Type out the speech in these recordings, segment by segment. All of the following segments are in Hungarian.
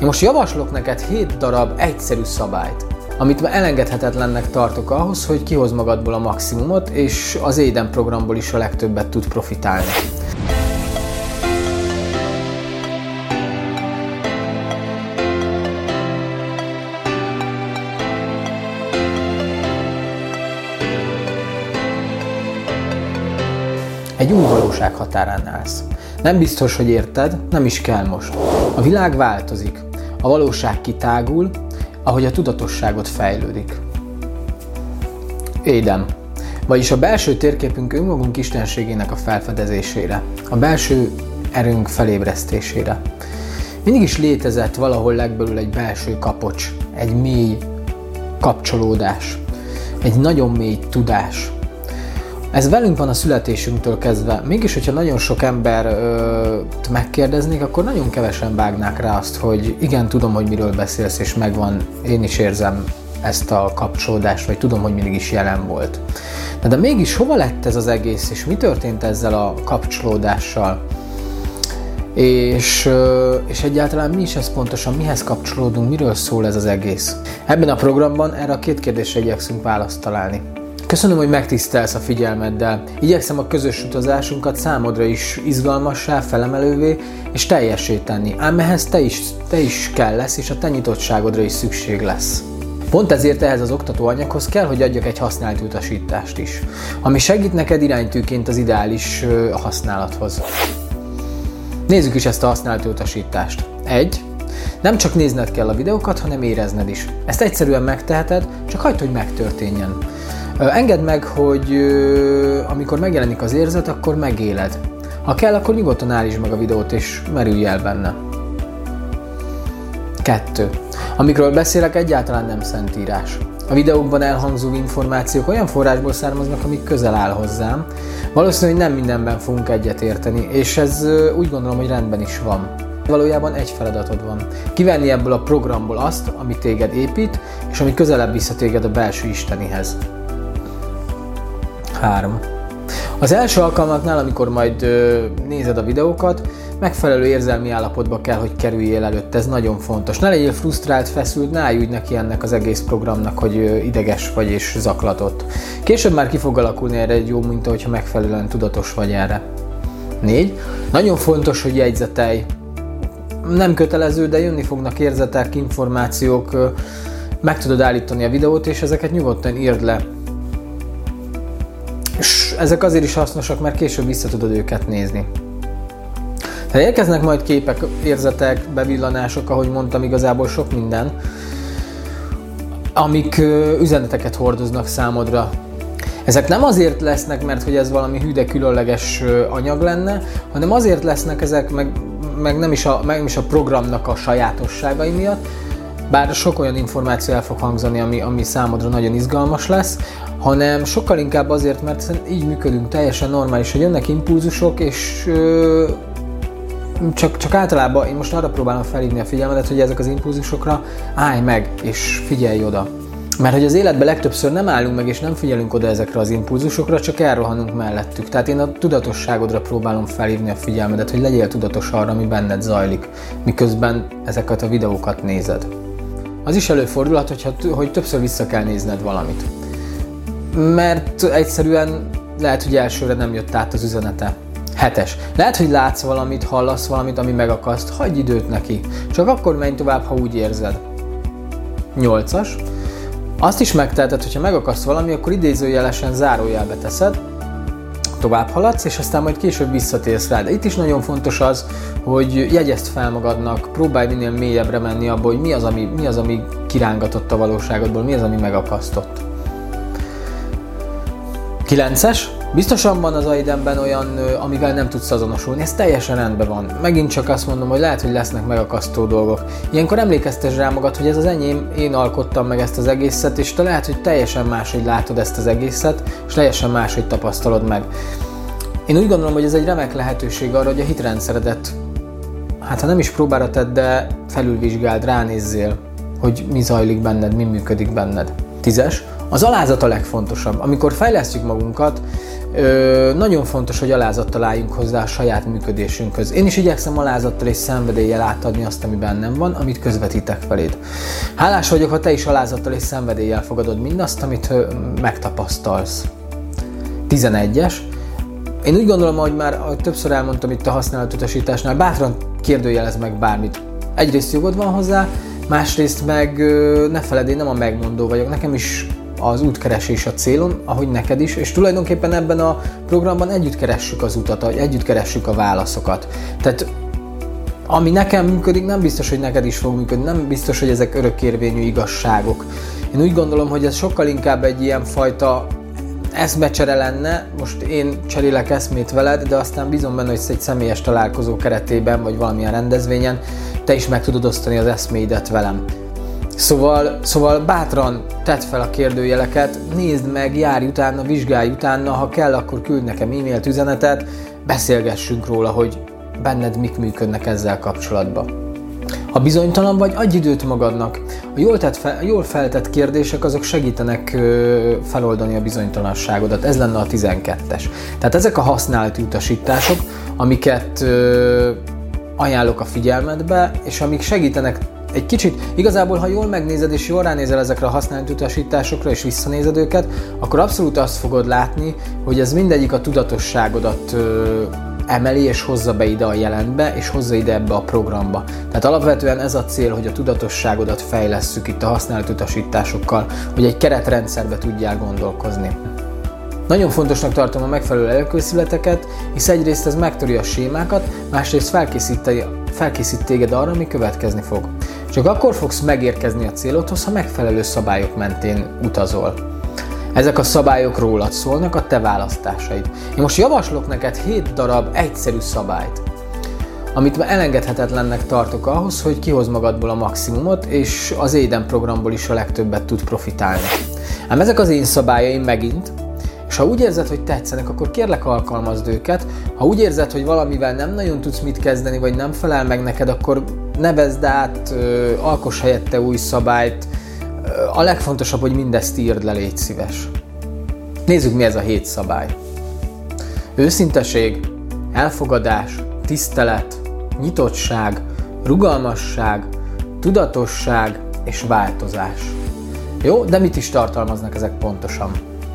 Én most javaslok neked 7 darab egyszerű szabályt, amit elengedhetetlennek tartok ahhoz, hogy kihoz magadból a maximumot, és az Éden programból is a legtöbbet tud profitálni. Egy új valóság határán állsz. Nem biztos, hogy érted, nem is kell most. A világ változik, a valóság kitágul, ahogy a tudatosságot fejlődik. Édem. Vagyis a belső térképünk önmagunk istenségének a felfedezésére, a belső erőnk felébresztésére. Mindig is létezett valahol legbelül egy belső kapocs, egy mély kapcsolódás, egy nagyon mély tudás, ez velünk van a születésünktől kezdve. Mégis, hogyha nagyon sok ember megkérdeznék, akkor nagyon kevesen vágnák rá azt, hogy igen, tudom, hogy miről beszélsz, és megvan, én is érzem ezt a kapcsolódást, vagy tudom, hogy mindig is jelen volt. De, de mégis hova lett ez az egész, és mi történt ezzel a kapcsolódással? És, és egyáltalán mi is ez pontosan, mihez kapcsolódunk, miről szól ez az egész? Ebben a programban erre a két kérdésre igyekszünk választ találni. Köszönöm, hogy megtisztelsz a figyelmeddel. Igyekszem a közös utazásunkat számodra is izgalmassá, felemelővé és teljessé tenni. Ám ehhez te is, te is kell lesz, és a te nyitottságodra is szükség lesz. Pont ezért ehhez az oktatóanyaghoz kell, hogy adjak egy használt utasítást is, ami segít neked iránytűként az ideális használathoz. Nézzük is ezt a használt utasítást. 1. Nem csak nézned kell a videókat, hanem érezned is. Ezt egyszerűen megteheted, csak hagyd, hogy megtörténjen. Engedd meg, hogy amikor megjelenik az érzet, akkor megéled. Ha kell, akkor nyugodtan állítsd meg a videót és merülj el benne. 2. Amikről beszélek, egyáltalán nem szentírás. A videókban elhangzó információk olyan forrásból származnak, amik közel áll hozzám. Valószínűleg nem mindenben fogunk egyetérteni, és ez úgy gondolom, hogy rendben is van. Valójában egy feladatod van. Kivenni ebből a programból azt, ami téged épít, és ami közelebb vissza téged a belső Istenihez. 3. Az első alkalmaknál, amikor majd ö, nézed a videókat, megfelelő érzelmi állapotba kell, hogy kerüljél előtt, ez nagyon fontos. Ne legyél frusztrált, feszült, ne állj úgy neki ennek az egész programnak, hogy ö, ideges vagy és zaklatott. Később már ki fog alakulni erre egy jó minta, hogyha megfelelően tudatos vagy erre. 4. Nagyon fontos, hogy jegyzetelj. Nem kötelező, de jönni fognak érzetek, információk, meg tudod állítani a videót, és ezeket nyugodtan írd le ezek azért is hasznosak, mert később vissza tudod őket nézni. Tehát érkeznek majd képek, érzetek, bevillanások, ahogy mondtam, igazából sok minden, amik üzeneteket hordoznak számodra. Ezek nem azért lesznek, mert hogy ez valami hűde különleges anyag lenne, hanem azért lesznek ezek, meg, meg, nem, is a, meg nem is a programnak a sajátosságai miatt, bár sok olyan információ el fog hangzani, ami, ami számodra nagyon izgalmas lesz, hanem sokkal inkább azért, mert így működünk teljesen normális, hogy jönnek impulzusok, és ö, csak, csak általában én most arra próbálom felhívni a figyelmedet, hogy ezek az impulzusokra állj meg, és figyelj oda. Mert hogy az életben legtöbbször nem állunk meg, és nem figyelünk oda ezekre az impulzusokra, csak elrohanunk mellettük. Tehát én a tudatosságodra próbálom felhívni a figyelmedet, hogy legyél tudatos arra, ami benned zajlik, miközben ezeket a videókat nézed. Az is előfordulhat, hogyha, hogy többször vissza kell nézned valamit mert egyszerűen lehet, hogy elsőre nem jött át az üzenete. Hetes. Lehet, hogy látsz valamit, hallasz valamit, ami megakaszt, hagyj időt neki. Csak akkor menj tovább, ha úgy érzed. Nyolcas. Azt is megteheted, hogyha megakaszt valami, akkor idézőjelesen zárójelbe teszed, tovább haladsz, és aztán majd később visszatérsz rá. De itt is nagyon fontos az, hogy jegyezd fel magadnak, próbálj minél mélyebbre menni abba, hogy mi az, ami, mi az, ami kirángatott a valóságodból, mi az, ami megakasztott. 9-es. Biztosan van az Aidenben olyan, amivel nem tudsz azonosulni, ez teljesen rendben van. Megint csak azt mondom, hogy lehet, hogy lesznek megakasztó dolgok. Ilyenkor emlékeztes rá magad, hogy ez az enyém, én alkottam meg ezt az egészet, és te lehet, hogy teljesen máshogy látod ezt az egészet, és teljesen máshogy tapasztalod meg. Én úgy gondolom, hogy ez egy remek lehetőség arra, hogy a hitrendszeredet, hát ha nem is próbára tedd, de felülvizsgáld, ránézzél, hogy mi zajlik benned, mi működik benned. Tízes, Az alázat a legfontosabb. Amikor fejlesztjük magunkat, nagyon fontos, hogy alázattal álljunk hozzá a saját működésünkhöz. Én is igyekszem alázattal és szenvedéllyel átadni azt, ami bennem van, amit közvetítek feléd. Hálás vagyok, ha te is alázattal és szenvedéllyel fogadod mindazt, amit megtapasztalsz. 11-es. Én úgy gondolom, hogy már többször elmondtam itt a használatutasításnál, bátran kérdőjelez meg bármit. Egyrészt jogod van hozzá, másrészt meg ne feled, én nem a megmondó vagyok. Nekem is az útkeresés a célom, ahogy neked is, és tulajdonképpen ebben a programban együtt keressük az utat, együtt keressük a válaszokat. Tehát ami nekem működik, nem biztos, hogy neked is fog működni, nem biztos, hogy ezek örökérvényű igazságok. Én úgy gondolom, hogy ez sokkal inkább egy ilyen fajta eszmecsere lenne, most én cserélek eszmét veled, de aztán bízom benne, hogy egy személyes találkozó keretében, vagy valamilyen rendezvényen te is meg tudod osztani az eszméidet velem. Szóval, szóval bátran tedd fel a kérdőjeleket, nézd meg, járj utána, vizsgálj utána, ha kell, akkor küld nekem e-mailt, üzenetet, beszélgessünk róla, hogy benned mik működnek ezzel kapcsolatban. Ha bizonytalan vagy, adj időt magadnak. A jól, tett fel, jól feltett kérdések azok segítenek ö, feloldani a bizonytalanságodat. Ez lenne a 12-es. Tehát ezek a használati utasítások, amiket ö, ajánlok a figyelmedbe, és amik segítenek egy kicsit, igazából, ha jól megnézed és jól ránézel ezekre a használt utasításokra és visszanézed őket, akkor abszolút azt fogod látni, hogy ez mindegyik a tudatosságodat ö, emeli és hozza be ide a jelentbe, és hozza ide ebbe a programba. Tehát alapvetően ez a cél, hogy a tudatosságodat fejlesszük itt a használt utasításokkal, hogy egy keretrendszerbe tudjál gondolkozni. Nagyon fontosnak tartom a megfelelő előkészületeket, hisz egyrészt ez megtöri a sémákat, másrészt felkészít, felkészít téged arra, ami következni fog. Csak akkor fogsz megérkezni a célodhoz, ha megfelelő szabályok mentén utazol. Ezek a szabályok rólad szólnak, a te választásaid. Én most javaslok neked 7 darab egyszerű szabályt, amit elengedhetetlennek tartok ahhoz, hogy kihoz magadból a maximumot, és az Éden programból is a legtöbbet tud profitálni. Ám ezek az én szabályaim megint, és ha úgy érzed, hogy tetszenek, akkor kérlek alkalmazd őket. Ha úgy érzed, hogy valamivel nem nagyon tudsz mit kezdeni, vagy nem felel meg neked, akkor nevezd át, alkos helyette új szabályt. A legfontosabb, hogy mindezt írd le, légy szíves. Nézzük, mi ez a hét szabály. Őszinteség, elfogadás, tisztelet, nyitottság, rugalmasság, tudatosság és változás. Jó, de mit is tartalmaznak ezek pontosan?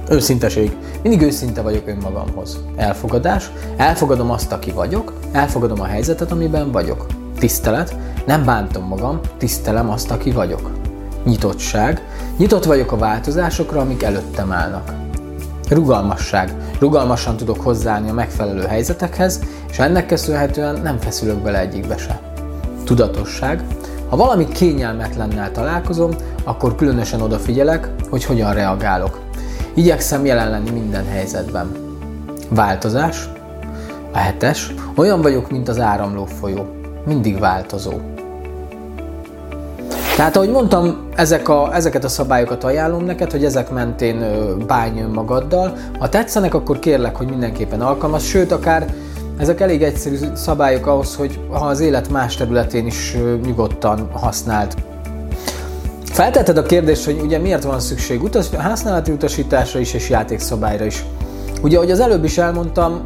Őszinteség. Mindig őszinte vagyok önmagamhoz. Elfogadás. Elfogadom azt, aki vagyok. Elfogadom a helyzetet, amiben vagyok. Tisztelet. Nem bántom magam, tisztelem azt, aki vagyok. Nyitottság. Nyitott vagyok a változásokra, amik előttem állnak. Rugalmasság. Rugalmasan tudok hozzáállni a megfelelő helyzetekhez, és ennek köszönhetően nem feszülök bele egyikbe se. Tudatosság. Ha valami kényelmetlennel találkozom, akkor különösen odafigyelek, hogy hogyan reagálok. Igyekszem jelen lenni minden helyzetben. Változás. A hetes. Olyan vagyok, mint az áramló folyó. Mindig változó. Tehát ahogy mondtam, ezek a, ezeket a szabályokat ajánlom neked, hogy ezek mentén bánj önmagaddal. Ha tetszenek, akkor kérlek, hogy mindenképpen alkalmaz, sőt akár ezek elég egyszerű szabályok ahhoz, hogy ha az élet más területén is nyugodtan használt. Feltetted a kérdést, hogy ugye miért van szükség utas, használati utasításra is és játékszabályra is. Ugye, ahogy az előbb is elmondtam,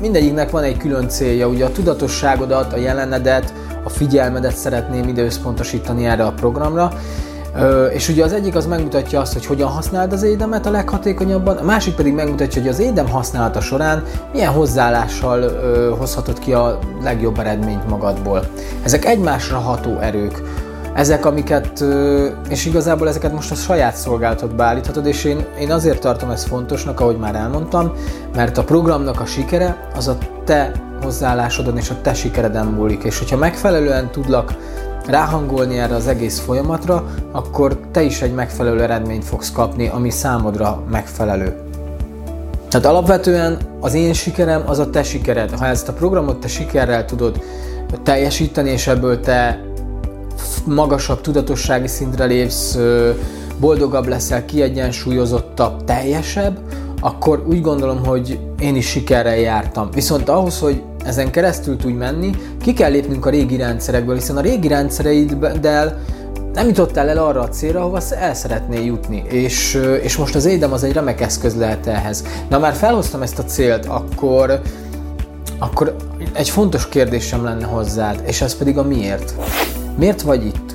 mindegyiknek van egy külön célja, ugye a tudatosságodat, a jelenedet, a figyelmedet szeretném ide összpontosítani erre a programra, és ugye az egyik az megmutatja azt, hogy hogyan használd az édemet a leghatékonyabban, a másik pedig megmutatja, hogy az édem használata során milyen hozzáállással hozhatod ki a legjobb eredményt magadból. Ezek egymásra ható erők ezek, amiket, és igazából ezeket most a saját szolgálatodba állíthatod, és én, én azért tartom ezt fontosnak, ahogy már elmondtam, mert a programnak a sikere az a te hozzáállásodon és a te sikereden múlik, és hogyha megfelelően tudlak ráhangolni erre az egész folyamatra, akkor te is egy megfelelő eredményt fogsz kapni, ami számodra megfelelő. Tehát alapvetően az én sikerem az a te sikered. Ha ezt a programot te sikerrel tudod teljesíteni, és ebből te magasabb tudatossági szintre lépsz, boldogabb leszel, kiegyensúlyozottabb, teljesebb, akkor úgy gondolom, hogy én is sikerrel jártam. Viszont ahhoz, hogy ezen keresztül tudj menni, ki kell lépnünk a régi rendszerekből, hiszen a régi rendszereiddel nem jutottál el arra a célra, ahova el szeretnél jutni, és, és most az édem az egy remek eszköz lehet ehhez. Na már felhoztam ezt a célt, akkor, akkor egy fontos kérdésem lenne hozzád, és ez pedig a miért. Miért vagy itt?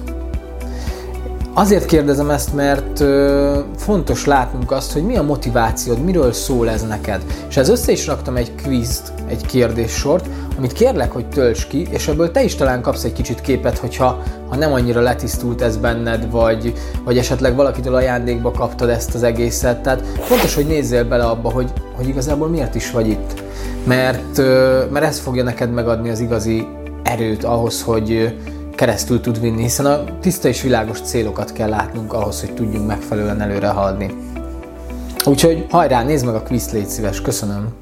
Azért kérdezem ezt, mert ö, fontos látnunk azt, hogy mi a motivációd, miről szól ez neked. És ez össze is raktam egy quizt, egy kérdéssort, amit kérlek, hogy tölts ki, és ebből te is talán kapsz egy kicsit képet, hogyha ha nem annyira letisztult ez benned, vagy, vagy esetleg valakitől ajándékba kaptad ezt az egészet. Tehát fontos, hogy nézzél bele abba, hogy, hogy igazából miért is vagy itt. Mert, mert ez fogja neked megadni az igazi erőt ahhoz, hogy keresztül tud vinni, hiszen a tiszta és világos célokat kell látnunk ahhoz, hogy tudjunk megfelelően előre haladni. Úgyhogy hajrá, nézd meg a quiz, légy szíves, köszönöm!